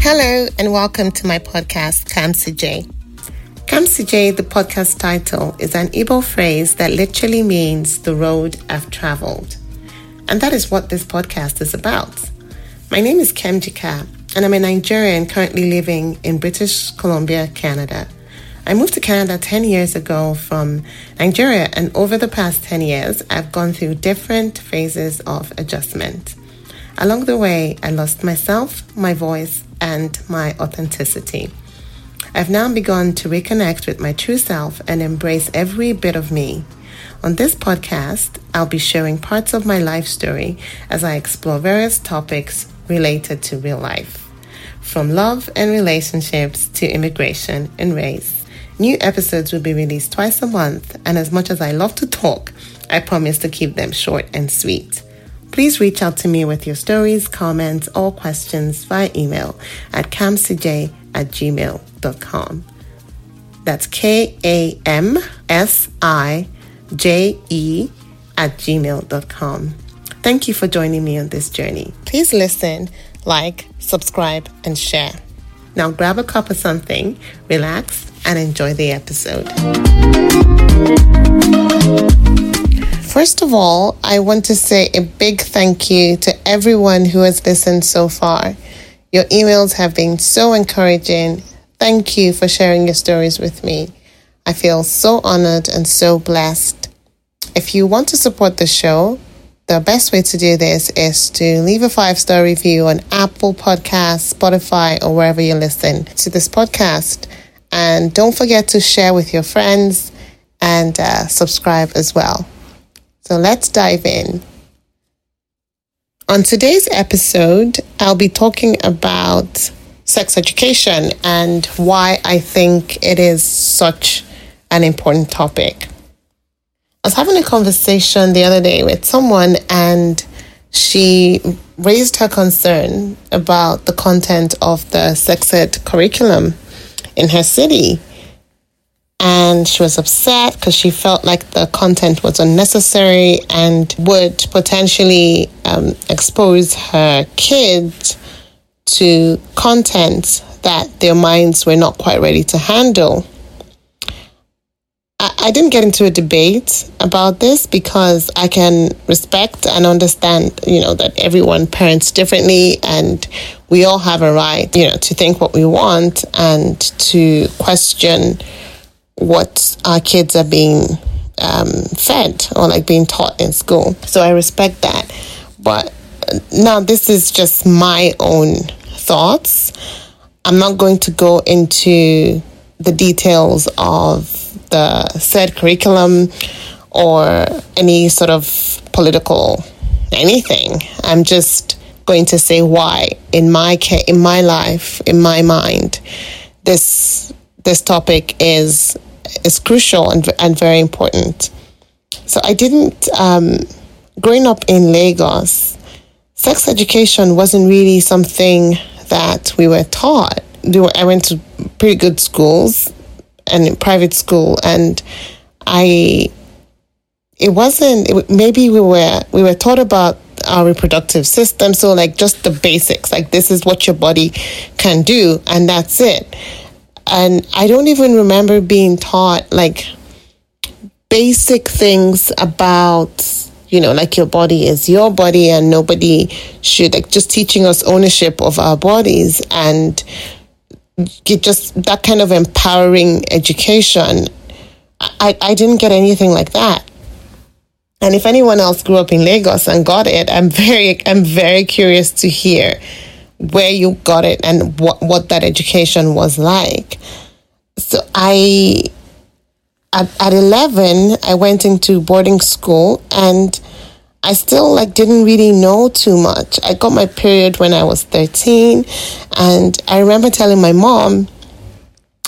Hello, and welcome to my podcast, Kamsije. Kamsije, the podcast title, is an Igbo phrase that literally means the road I've traveled. And that is what this podcast is about. My name is Kemjika, and I'm a Nigerian currently living in British Columbia, Canada. I moved to Canada 10 years ago from Nigeria, and over the past 10 years, I've gone through different phases of adjustment. Along the way, I lost myself, my voice, and my authenticity. I've now begun to reconnect with my true self and embrace every bit of me. On this podcast, I'll be sharing parts of my life story as I explore various topics related to real life, from love and relationships to immigration and race. New episodes will be released twice a month, and as much as I love to talk, I promise to keep them short and sweet. Please reach out to me with your stories, comments, or questions via email at kamsije at gmail.com. That's K A M S I J E at gmail.com. Thank you for joining me on this journey. Please listen, like, subscribe, and share. Now grab a cup of something, relax, and enjoy the episode. First of all, I want to say a big thank you to everyone who has listened so far. Your emails have been so encouraging. Thank you for sharing your stories with me. I feel so honored and so blessed. If you want to support the show, the best way to do this is to leave a five star review on Apple Podcasts, Spotify, or wherever you listen to this podcast. And don't forget to share with your friends and uh, subscribe as well. So let's dive in. On today's episode, I'll be talking about sex education and why I think it is such an important topic. I was having a conversation the other day with someone and she raised her concern about the content of the sex ed curriculum in her city. And she was upset because she felt like the content was unnecessary and would potentially um, expose her kids to content that their minds were not quite ready to handle. I, I didn't get into a debate about this because I can respect and understand, you know, that everyone parents differently and we all have a right, you know, to think what we want and to question what our kids are being um, fed or like being taught in school. So I respect that. But now this is just my own thoughts. I'm not going to go into the details of the said curriculum or any sort of political anything. I'm just going to say why in my ca- in my life, in my mind, this this topic is is crucial and and very important. So I didn't um, growing up in Lagos. Sex education wasn't really something that we were taught. I went to pretty good schools and private school, and I. It wasn't. It, maybe we were we were taught about our reproductive system, so like just the basics, like this is what your body can do, and that's it. And I don't even remember being taught like basic things about you know, like your body is your body and nobody should like just teaching us ownership of our bodies and get just that kind of empowering education. I, I didn't get anything like that. And if anyone else grew up in Lagos and got it, I'm very I'm very curious to hear where you got it and what, what that education was like. So I at, at 11 i went into boarding school and i still like didn't really know too much i got my period when i was 13 and i remember telling my mom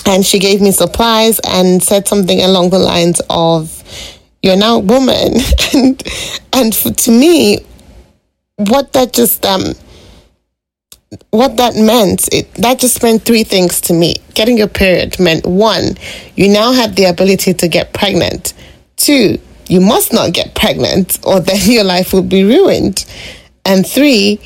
and she gave me supplies and said something along the lines of you're now a woman and and for, to me what that just um what that meant, it, that just meant three things to me. Getting your period meant one, you now have the ability to get pregnant. Two, you must not get pregnant or then your life will be ruined. And three,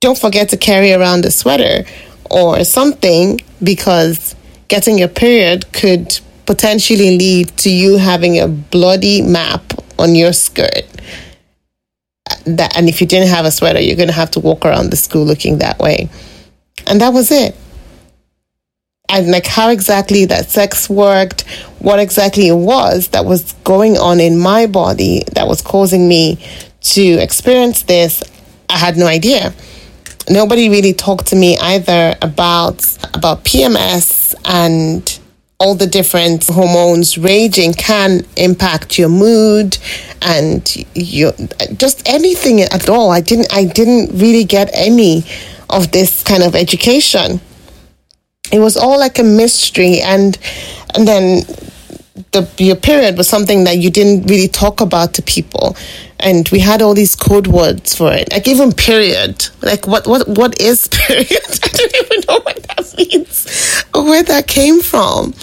don't forget to carry around a sweater or something because getting your period could potentially lead to you having a bloody map on your skirt. That, and if you didn't have a sweater, you're going to have to walk around the school looking that way. And that was it. And like how exactly that sex worked, what exactly it was that was going on in my body that was causing me to experience this, I had no idea. Nobody really talked to me either about about PMS and all the different hormones raging can impact your mood and your just anything at all. I didn't i didn't really get any of this kind of education. It was all like a mystery and and then the your period was something that you didn't really talk about to people. And we had all these code words for it. Like even period. Like what what what is period know what that means where that came from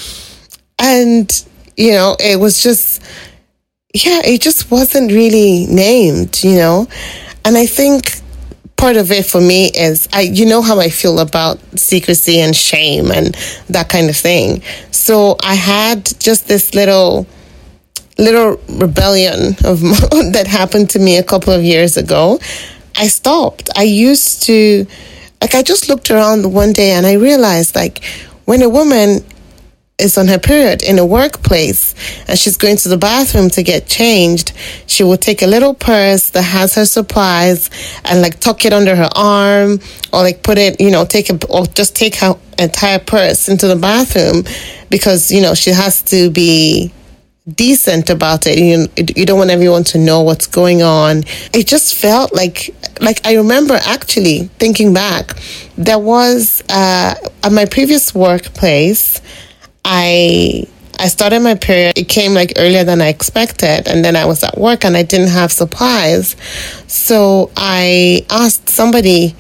and you know it was just yeah it just wasn't really named you know and i think part of it for me is I you know how I feel about secrecy and shame and that kind of thing. So I had just this little little rebellion of that happened to me a couple of years ago. I stopped. I used to like I just looked around one day and I realized like when a woman is on her period in a workplace and she's going to the bathroom to get changed, she will take a little purse that has her supplies and like tuck it under her arm or like put it, you know, take a, or just take her entire purse into the bathroom because, you know, she has to be decent about it. You, you don't want everyone to know what's going on. It just felt like, like I remember actually thinking back, there was, uh, at my previous workplace, I I started my period. It came like earlier than I expected, and then I was at work and I didn't have supplies. So I asked somebody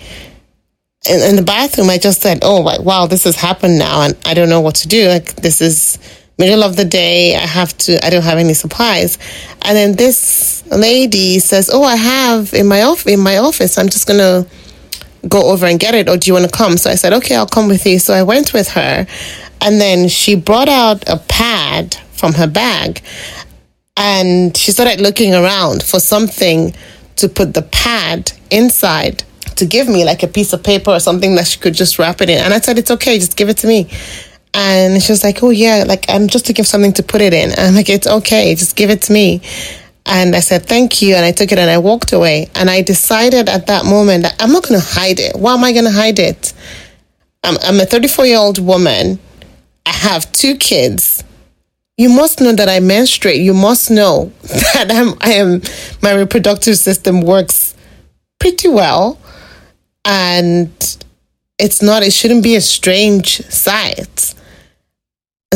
in, in the bathroom. I just said, "Oh, wow, this has happened now, and I don't know what to do. Like this is middle of the day. I have to. I don't have any supplies." And then this lady says, "Oh, I have in my off in my office. I'm just gonna." go over and get it or do you want to come so i said okay i'll come with you so i went with her and then she brought out a pad from her bag and she started looking around for something to put the pad inside to give me like a piece of paper or something that she could just wrap it in. And I said, it's okay, just give it to me. And she was like, oh yeah, like I'm just looking for something to put it in. And I'm like, it's okay, just give it to me. And I said, thank you. And I took it and I walked away. And I decided at that moment that I'm not going to hide it. Why am I going to hide it? I'm, I'm a 34 year old woman I have two kids. You must know that I menstruate. You must know that I'm, I am, my reproductive system works pretty well. And it's not, it shouldn't be a strange sight.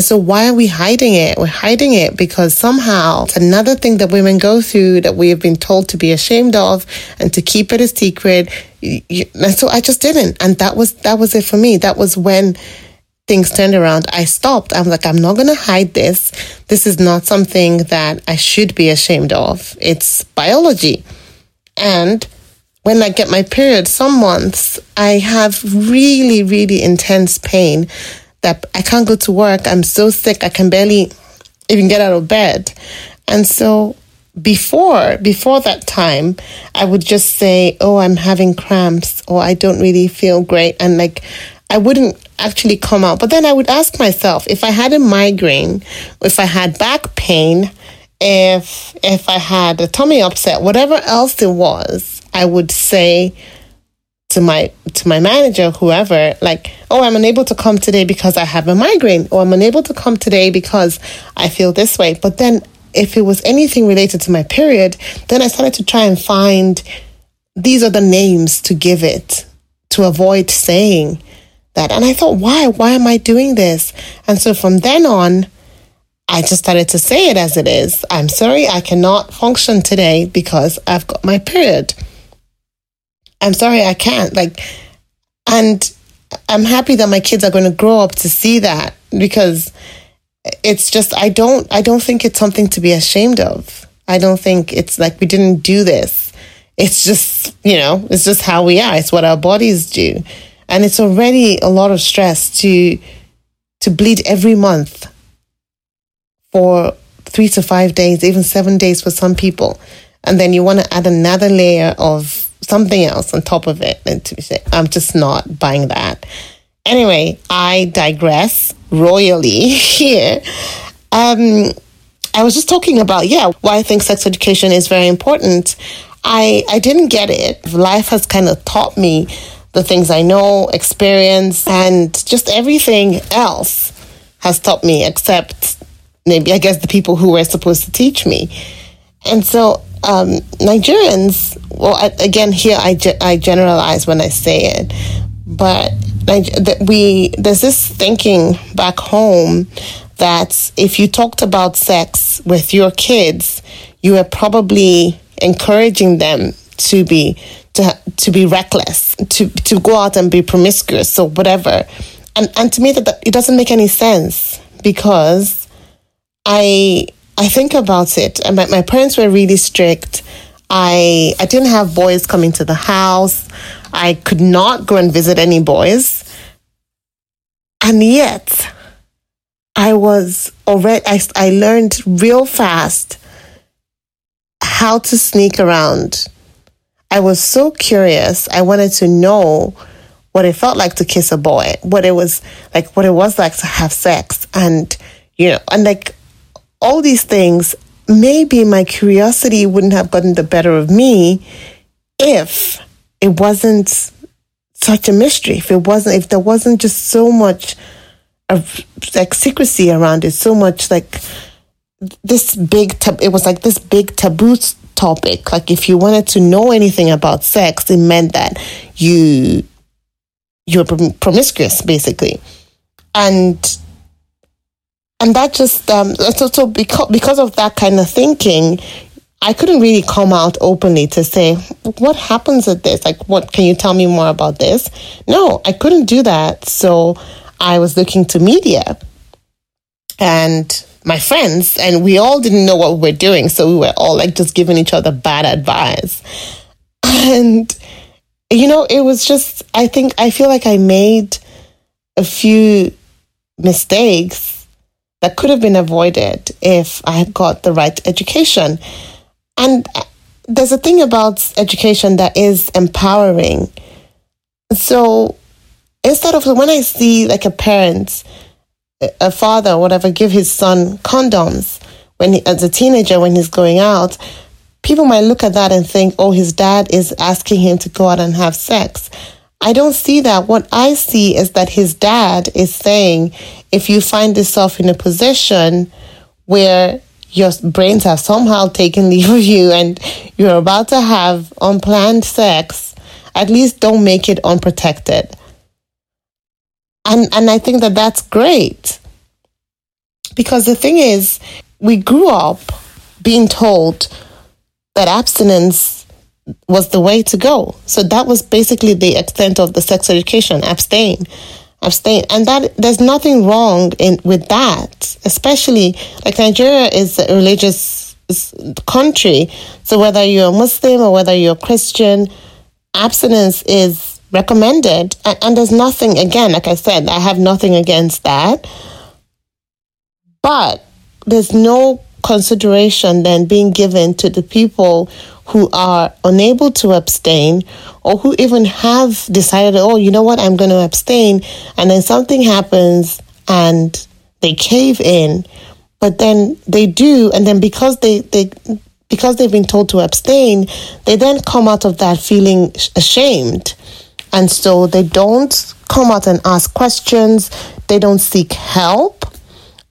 So why are we hiding it? We're hiding it because somehow it's another thing that women go through that we have been told to be ashamed of and to keep it a secret. And so I just didn't. And that was, that was it for me. That was when things turned around, I stopped. I'm like, I'm not going to hide this. This is not something that I should be ashamed of. It's biology. And when I get my period, some months I have really, really intense pain that I can't go to work. I'm so sick. I can barely even get out of bed. And so before before that time i would just say oh i'm having cramps or i don't really feel great and like i wouldn't actually come out. But then I would ask myself if I had a migraine, if I had back pain, if if I had a tummy upset, whatever else it was, I would say to my to my manager, whoever, like, oh, I'm unable to come today because I have a migraine, or I'm unable to come today because I feel this way. But then if it was anything related to my period, then I started to try and find these are the names to give it to avoid saying that. And I thought, why? Why am I doing this? And so from then on, I just started to say it as it is. I'm sorry, I cannot function today because I've got my period. I'm sorry, I can't. Like, and I'm happy that my kids are going to grow up to see that because it's just I don't I don't think it's something to be ashamed of. I don't think it's like we didn't do this it's just, you know, it's just how we are. It's what our bodies do. And it's already a lot of stress to to bleed every month for three to five days, even seven days for some people. And then you want to add another layer of something else on top of it. And to be say, I'm just not buying that. Anyway, I digress royally here. Um, I was just talking about, yeah, why I think sex education is very important. I, I didn't get it. Life has kind of taught me the things I know, experience, and just everything else has taught me, except maybe, I guess, the people who were supposed to teach me. And so, um, Nigerians, well, I, again, here I, ge- I generalize when I say it, but that we there's this thinking back home that if you talked about sex with your kids, you were probably encouraging them to be to to be reckless, to to go out and be promiscuous or whatever. And and to me that, that it doesn't make any sense because I I think about it and my, my parents were really strict. I I didn't have boys coming to the house. I could not go and visit any boys. And yet I was already I, I learned real fast how to sneak around I was so curious. I wanted to know what it felt like to kiss a boy, what it was like, what it was like to have sex. And, you know, and like all these things, maybe my curiosity wouldn't have gotten the better of me if it wasn't such a mystery, if it wasn't, if there wasn't just so much of like secrecy around it, so much like this big, tab- it was like this big taboo topic. Like if you wanted to know anything about sex, it meant that you you're promiscuous, basically, and and that just um so so because because of that kind of thinking. I couldn't really come out openly to say, what happens at this? Like, what can you tell me more about this? No, I couldn't do that. So I was looking to media. And my friends, and we all didn't know what we were doing. So we were all like just giving each other bad advice. And, you know, it was just, I think, I feel like I made a few mistakes that could have been avoided if I had got the right education. And uh, there's a thing about education that is empowering. So instead of when I see like a parent a father whatever give his son condoms when he, as a teenager when he's going out, people might look at that and think, oh, his dad is asking him to go out and have sex. I don't see that. What I see is that his dad is saying, if you find yourself in a position where your brains have somehow taken leave of you and you're about to have unplanned sex, at least don't make it unprotected. And, and I think that that's great. Because the thing is, we grew up being told that abstinence was the way to go. So that was basically the extent of the sex education abstain. Abstain. And that there's nothing wrong in with that, especially like Nigeria is a religious country. So whether you're a Muslim or whether you're Christian, abstinence is recommended. And, and there's nothing, again, like I said, I have nothing against that. But there's no consideration then being given to the people who are unable to abstain or who even have decided, oh, you know what, I'm going to abstain. And then something happens and they cave in. But then they do, and then because they, they because they've been told to abstain, they then come out of that feeling ashamed and so they don't come out and ask questions, they don't seek help.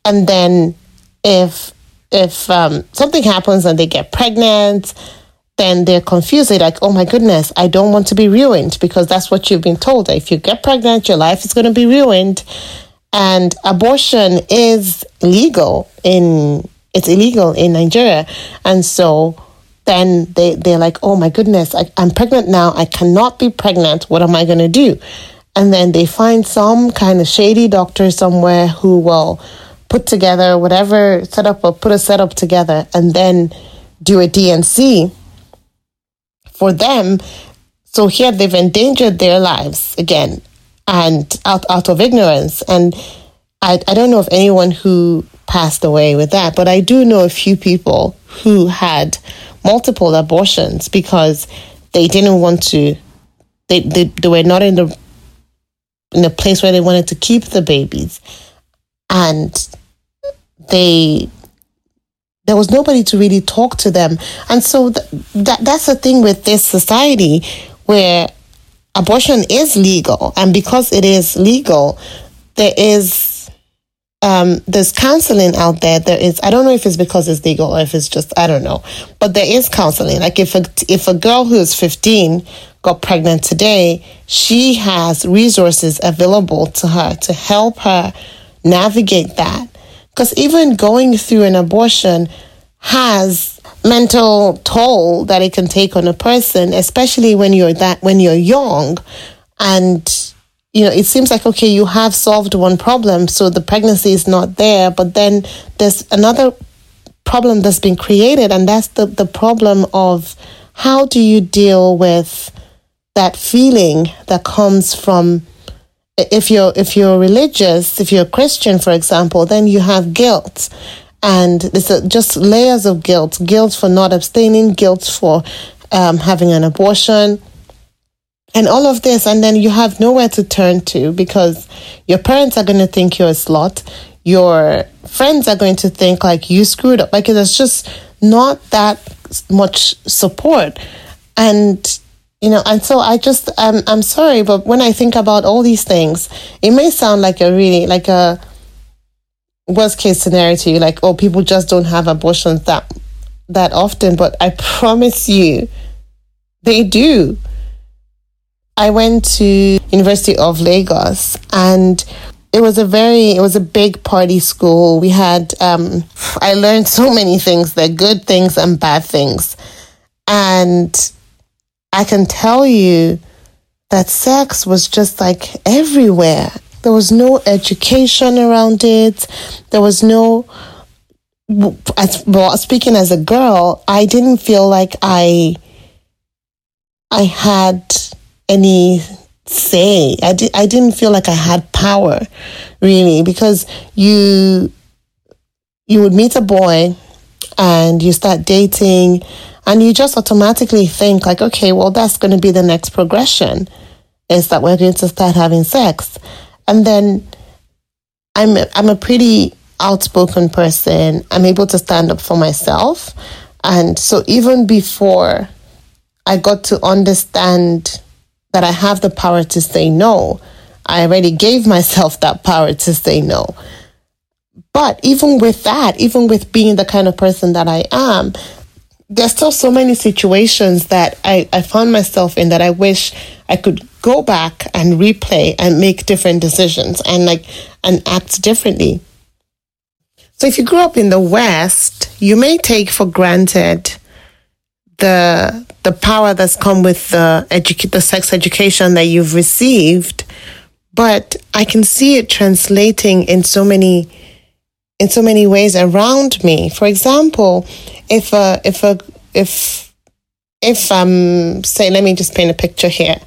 And then if if um, something happens and they get pregnant, then they're confused. They're like, oh my goodness, I don't want to be ruined because that's what you've been told. If you get pregnant, your life is going to be ruined. And abortion is illegal in it's illegal in Nigeria. And so then they, they're like, oh my goodness, I, I'm pregnant now. I cannot be pregnant. What am I going to do? And then they find some kind of shady doctor somewhere who will put together whatever setup or put a setup together and then do a D&C for them. So here they've endangered their lives again and out, out of ignorance. And I, I don't know of anyone who passed away with that, but I do know a few people who had multiple abortions because they didn't want to, they, they, they were not in the in a place where they wanted to keep the babies and they there was nobody to really talk to them and so th- that that's the thing with this society where abortion is legal and because it is legal there is um, there's counseling out there. There is, I don't know if it's because it's legal or if it's just, I don't know, but there is counseling. Like if a, if a girl who is 15 got pregnant today, she has resources available to her to help her navigate that. Because even going through an abortion has mental toll that it can take on a person, especially when you're that when you're young. And you know, it seems like, okay, you have solved one problem, so the pregnancy is not there, but then there's another problem that's been created, and that's the, the problem of how do you deal with that feeling that comes from if you're if you're religious, if you're a Christian, for example, then you have guilt, and it's just layers of guilt: guilt for not abstaining, guilt for um, having an abortion, and all of this. And then you have nowhere to turn to because your parents are going to think you're a slut. Your friends are going to think like you screwed up. Like there's just not that much support. And you know and so i just i'm, I'm sorry but when i think about all these things it may sound like a really like a worst case scenario to you like oh people just don't have abortions that that often but i promise you they do I went to University of Lagos and it was a very it was a big party school. We had um, I learned so many things, the good things and bad things. And I can tell you that sex was just like everywhere. There was no education around it. There was no as well speaking as a girl, I didn't feel like I I had any say. I, di- I didn't feel like I had power really because you you would meet a boy and you start dating and you just automatically think like okay well that's going to be the next progression is that we're going to start having sex and then i'm i'm a pretty outspoken person i'm able to stand up for myself and so even before i got to understand that I have the power to say no. I already gave myself that power to say no. But even with that, even with being the kind of person that I am, there's still so many situations that I, I found myself in that I wish I could go back and replay and make different decisions and like and act differently. So if you grew up in the West, you may take for granted the the power that's come with the edu- the sex education that you've received but i can see it translating in so many in so many ways around me. For example if a if a if if i'm say let me just paint a picture here.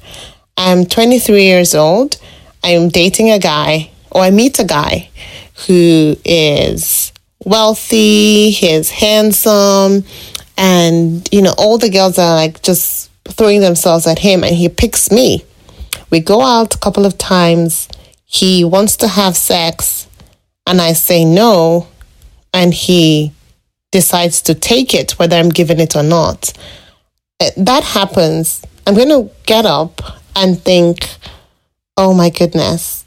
I'm 23 years old. I'm dating a guy or i meet a guy who is wealthy he's handsome and you know all the girls are like just throwing themselves at him and he picks me. We go out a couple of times. He wants to have sex and i say no and he decides to take it whether i'm giving it or not eh, that happens i'm going to get up and think oh my goodness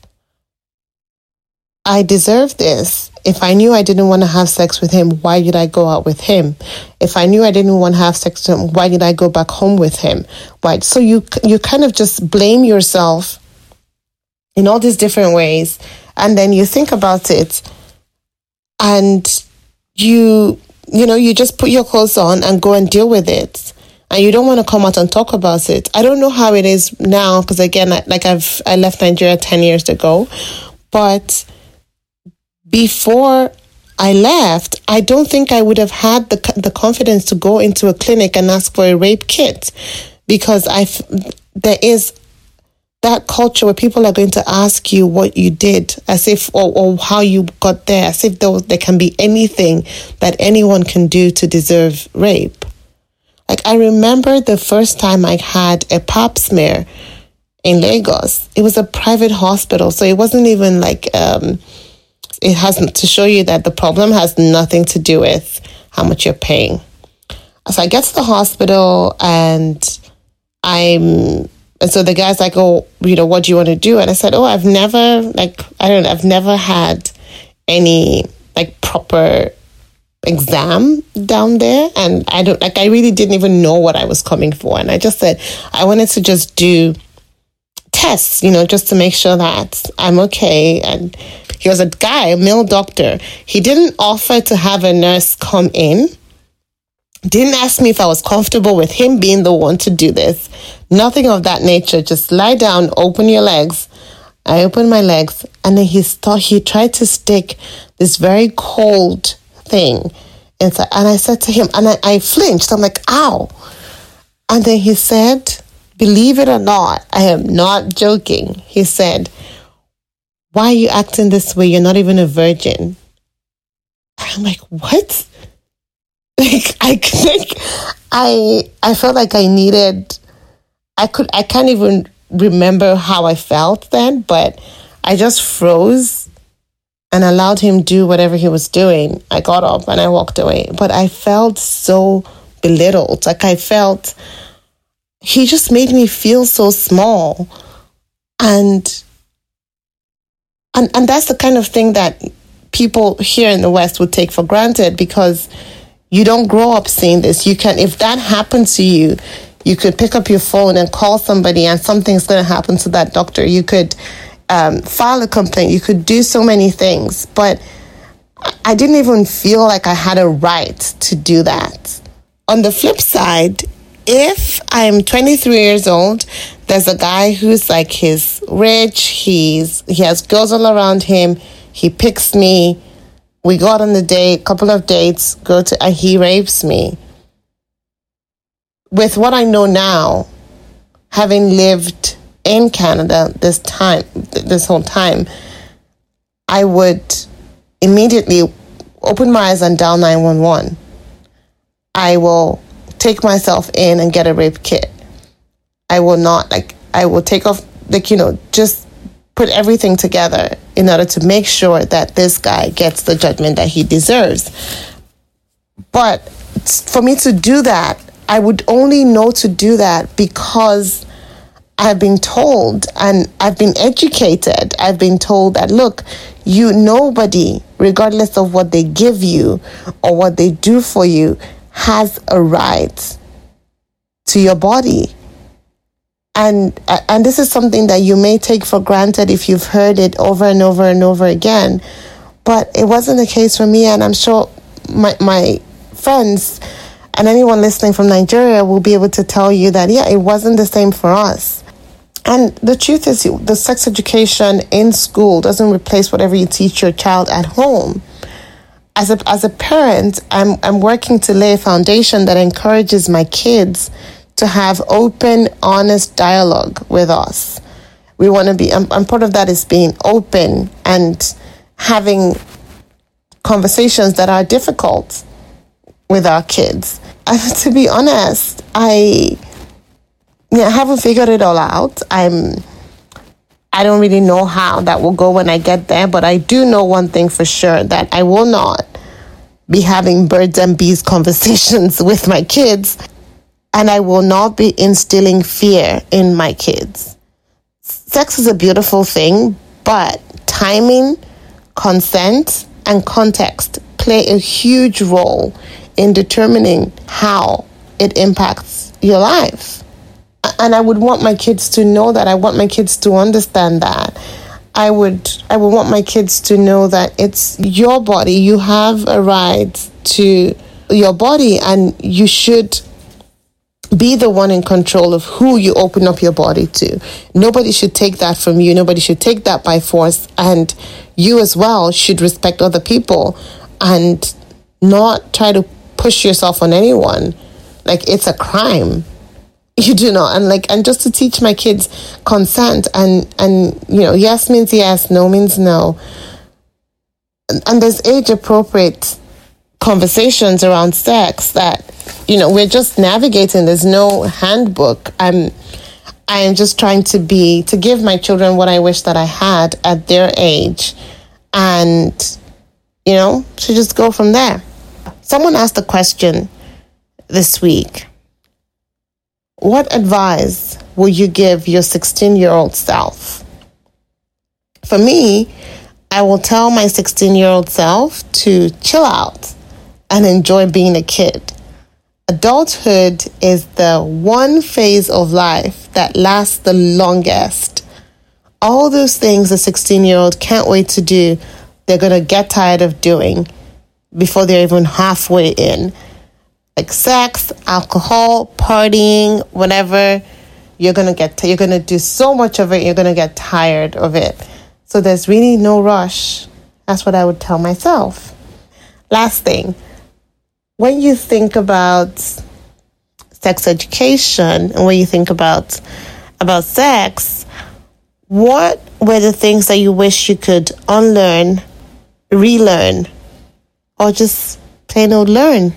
i deserve this if I knew I didn't want to have sex with him, why did I go out with him? If I knew I didn't want to have sex with him, why did I go back home with him? Why? So you you kind of just blame yourself in all these different ways, and then you think about it, and you you know you just put your clothes on and go and deal with it. And you don't want to come out and talk about it. I don't know how it is now because again, like I've I left Nigeria ten years ago, but before I left, I don't think I would have had the the confidence to go into a clinic and ask for a rape kit. Because I there is that culture where people are going to ask you what you did as if or, or how you got there as if there, there can be anything that anyone can do to deserve rape. Like i remember the first time i had a pap smear in lagos. It was a private hospital so it wasn't even like um, it hasn't to show you that the problem has nothing to do with how much you're paying. So i get to the hospital and i'm and so the guy's like, oh, you know, what do you want to do? And I said, oh, I've never, like, I don't know, I've never had any, like, proper exam down there. And I don't, like, I really didn't even know what I was coming for. And I just said, I wanted to just do tests, you know, just to make sure that I'm okay. And he was a guy, a male doctor. He didn't offer to have a nurse come in didn't ask me if I was comfortable with him being the one to do this. Nothing of that nature. Just lie down, open your legs. I opened my legs, and then he thought he tried to stick this very cold thing inside. And I said to him, and I, I flinched. I'm like, ow. And then he said, believe it or not, I am not joking. He said, why are you acting this way? You're not even a virgin. I'm like, what? like I like I I felt like I needed I could I can't even remember how I felt then, but I just froze and allowed him do whatever he was doing. I got up and I walked away. But I felt so belittled. Like I felt he just made me feel so small. And and and that's the kind of thing that people here in the West would take for granted because you don't grow up seeing this. You can, if that happens to you, you could pick up your phone and call somebody, and something's going to happen to that doctor. You could um, file a complaint. You could do so many things, but I didn't even feel like I had a right to do that. On the flip side, if I'm 23 years old, there's a guy who's like he's rich, he's he has girls all around him, he picks me, we go out on the date, couple of dates, go to, and he rapes me. With what I know now, having lived in Canada this time, this whole time, I would immediately open my eyes and dial 911. I will take myself in and get a rape kit. I will not, like, I will take off, like, you know, just put everything together in order to make sure that this guy gets the judgment that he deserves. But for me to do that, I would only know to do that because I've been told and I've been educated. I've been told that, look, you, nobody, regardless of what they give you or what they do for you, has a right to your body and uh, and this is something that you may take for granted if you've heard it over and over and over again. But it wasn't the case for me and i'm sure my my friends and anyone listening from nigeria will be able to tell you that yeah it wasn't the same for us. And the truth is the sex education in school doesn't replace whatever you teach your child at home. As a, as a parent I'm, I'm working to lay a foundation that encourages my kids to have open, honest dialogue with us. We want to be, and, part of that is being open and having conversations that are difficult with our kids. And to be honest, I, yeah, I haven't figured it all out. I'm, I don't really know how that will go when I get there, but I do know one thing for sure that I will not be having birds and bees conversations with my kids and I will not be instilling fear in my kids. Sex is a beautiful thing, but timing, consent, and context play a huge role in determining how it impacts your life. And I would want my kids to know that. I want my kids to understand that. I would I would want my kids to know that it's your body. You have a right to your body and you should be the one in control of who you open up your body to. Nobody should take that from you. Nobody should take that by force. And you as well should respect other people and not try to push yourself on anyone. Like it's a crime. you do not and like and just to teach my kids consent and and you know yes means yes no means no and, and there's age appropriate conversations around sex that you know we're just navigating. There's no handbook. I'm i am just trying to be to give my children what i wish that i had at their age. And you know to just go from there. Someone asked a question this week. What advice will you give your 16 year old self? For me, I will tell my 16 year old self to chill out and enjoy being a kid. Adulthood is the one phase of life that lasts the longest. All those things a 16 year old can't wait to do, they're going to get tired of doing before they're even halfway in like sex, alcohol, partying, whatever, you're gonna get you're gonna do so much of it, you're gonna get tired of it. So there's really no rush. That's what I would tell myself. Last thing, when you think about sex education and when you think about about sex, what were the things that you wish you could unlearn, relearn, or just plain old learn?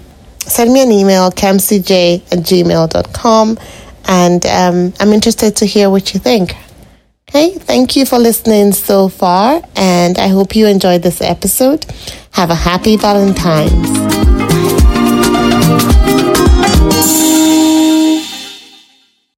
send me an email, kamsije at gmail.com, and um, I'm interested to hear what you think. Okay, thank you for listening so far, and I hope you enjoyed this episode. Have a happy Valentine's.